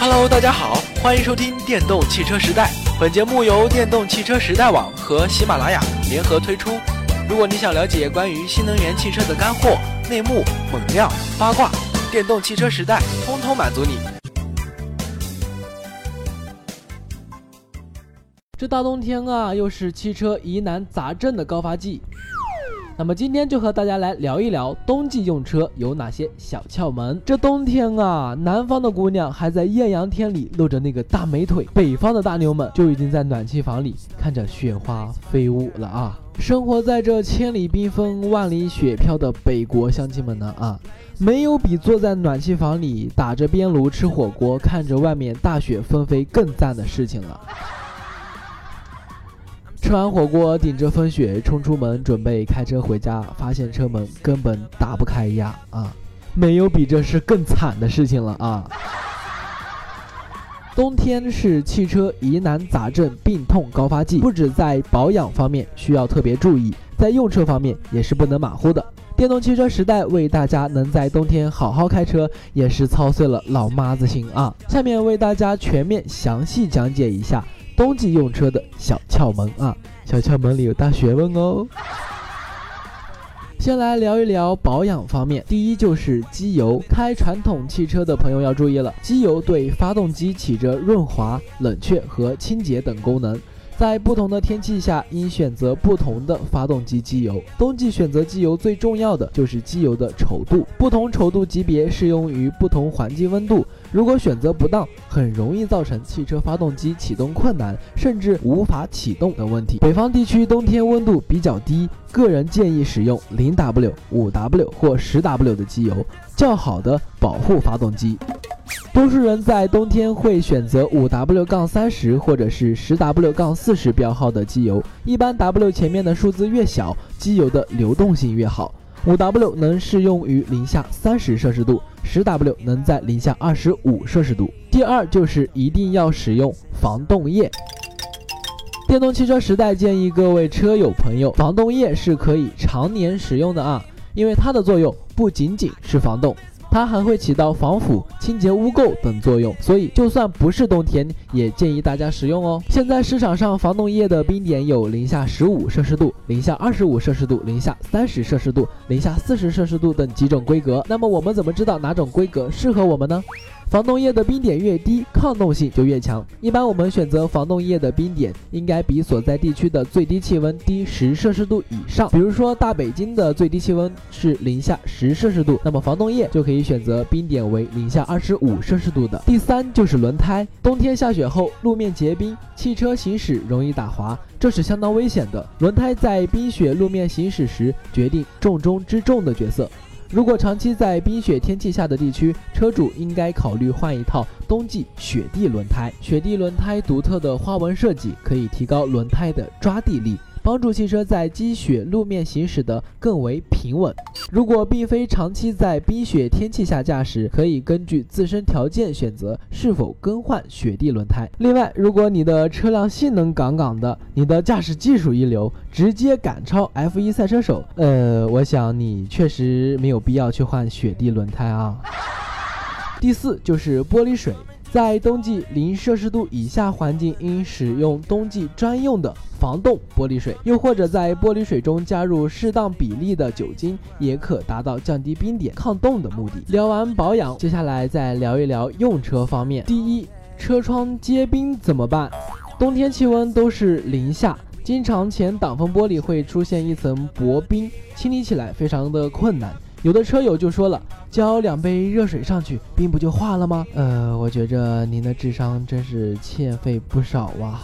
Hello，大家好，欢迎收听《电动汽车时代》。本节目由电动汽车时代网和喜马拉雅联合推出。如果你想了解关于新能源汽车的干货、内幕、猛料、八卦，电动汽车时代通通满足你。这大冬天啊，又是汽车疑难杂症的高发季。那么今天就和大家来聊一聊冬季用车有哪些小窍门。这冬天啊，南方的姑娘还在艳阳天里露着那个大美腿，北方的大妞们就已经在暖气房里看着雪花飞舞了啊！生活在这千里冰封、万里雪飘的北国乡亲们呢啊，没有比坐在暖气房里打着边炉吃火锅，看着外面大雪纷飞更赞的事情了。吃完火锅，顶着风雪冲出门，准备开车回家，发现车门根本打不开呀！啊，没有比这是更惨的事情了啊！冬天是汽车疑难杂症、病痛高发季，不止在保养方面需要特别注意，在用车方面也是不能马虎的。电动汽车时代为大家能在冬天好好开车，也是操碎了老妈子心啊！下面为大家全面详细讲解一下。冬季用车的小窍门啊，小窍门里有大学问哦。先来聊一聊保养方面，第一就是机油。开传统汽车的朋友要注意了，机油对发动机起着润滑、冷却和清洁等功能。在不同的天气下，应选择不同的发动机机油。冬季选择机油最重要的就是机油的稠度，不同稠度级别适用于不同环境温度。如果选择不当，很容易造成汽车发动机启动困难，甚至无法启动的问题。北方地区冬天温度比较低，个人建议使用零 W、五 W 或十 W 的机油，较好的保护发动机。多数人在冬天会选择五 W 杠三十或者是十 W 杠四十标号的机油，一般 W 前面的数字越小，机油的流动性越好。五 W 能适用于零下三十摄氏度，十 W 能在零下二十五摄氏度。第二就是一定要使用防冻液。电动汽车时代建议各位车友朋友，防冻液是可以常年使用的啊，因为它的作用不仅仅是防冻。它还会起到防腐、清洁污垢等作用，所以就算不是冬天，也建议大家使用哦。现在市场上防冻液的冰点有零下十五摄氏度、零下二十五摄氏度、零下三十摄氏度、零下四十摄氏度等几种规格。那么我们怎么知道哪种规格适合我们呢？防冻液的冰点越低，抗冻性就越强。一般我们选择防冻液的冰点应该比所在地区的最低气温低十摄氏度以上。比如说大北京的最低气温是零下十摄氏度，那么防冻液就可以选择冰点为零下二十五摄氏度的。第三就是轮胎，冬天下雪后路面结冰，汽车行驶容易打滑，这是相当危险的。轮胎在冰雪路面行驶时决定重中之重的角色。如果长期在冰雪天气下的地区，车主应该考虑换一套冬季雪地轮胎。雪地轮胎独特的花纹设计可以提高轮胎的抓地力。帮助汽车在积雪路面行驶得更为平稳。如果并非长期在冰雪天气下驾驶，可以根据自身条件选择是否更换雪地轮胎。另外，如果你的车辆性能杠杠的，你的驾驶技术一流，直接赶超 F1 赛车手，呃，我想你确实没有必要去换雪地轮胎啊。第四就是玻璃水。在冬季零摄氏度以下环境，应使用冬季专用的防冻玻璃水，又或者在玻璃水中加入适当比例的酒精，也可达到降低冰点、抗冻的目的。聊完保养，接下来再聊一聊用车方面。第一，车窗结冰怎么办？冬天气温都是零下，经常前挡风玻璃会出现一层薄冰，清理起来非常的困难。有的车友就说了，浇两杯热水上去，冰不就化了吗？呃，我觉着您的智商真是欠费不少哇。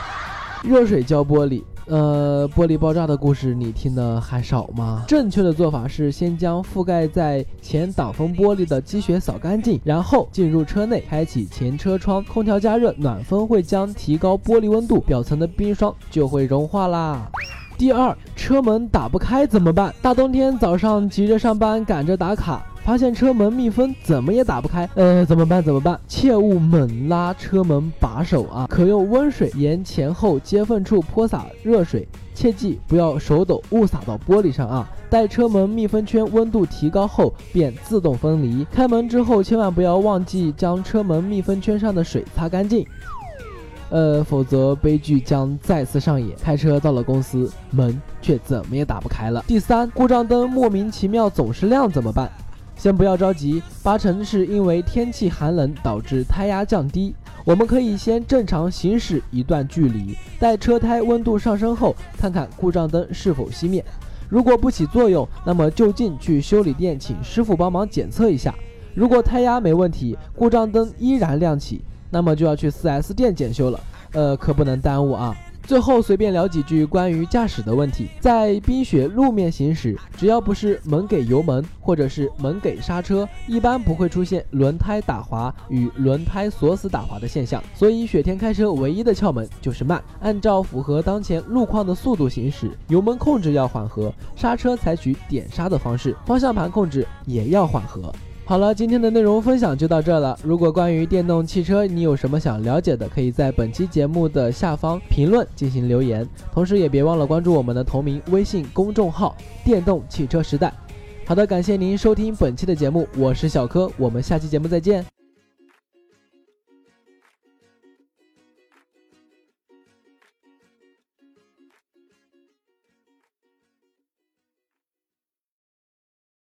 热水浇玻璃，呃，玻璃爆炸的故事你听的还少吗？正确的做法是先将覆盖在前挡风玻璃的积雪扫干净，然后进入车内，开启前车窗，空调加热，暖风会将提高玻璃温度，表层的冰霜就会融化啦。第二，车门打不开怎么办？大冬天早上急着上班，赶着打卡，发现车门密封，怎么也打不开。呃，怎么办？怎么办？切勿猛拉车门把手啊！可用温水沿前后接缝处泼洒热水，切记不要手抖误洒到玻璃上啊！待车门密封圈温度提高后便自动分离。开门之后千万不要忘记将车门密封圈上的水擦干净，呃，否则悲剧将再次上演。开车到了公司，门却怎么也打不开了。第三，故障灯莫名其妙总是亮怎么办？先不要着急，八成是因为天气寒冷导致胎压降低。我们可以先正常行驶一段距离，待车胎温度上升后，看看故障灯是否熄灭。如果不起作用，那么就近去修理店请师傅帮忙检测一下。如果胎压没问题，故障灯依然亮起，那么就要去 4S 店检修了。呃，可不能耽误啊。最后随便聊几句关于驾驶的问题，在冰雪路面行驶，只要不是猛给油门或者是猛给刹车，一般不会出现轮胎打滑与轮胎锁死打滑的现象。所以雪天开车唯一的窍门就是慢，按照符合当前路况的速度行驶，油门控制要缓和，刹车采取点刹的方式，方向盘控制也要缓和。好了，今天的内容分享就到这了。如果关于电动汽车你有什么想了解的，可以在本期节目的下方评论进行留言，同时也别忘了关注我们的同名微信公众号“电动汽车时代”。好的，感谢您收听本期的节目，我是小柯，我们下期节目再见。